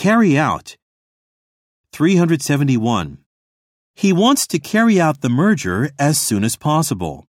Carry out. 371. He wants to carry out the merger as soon as possible.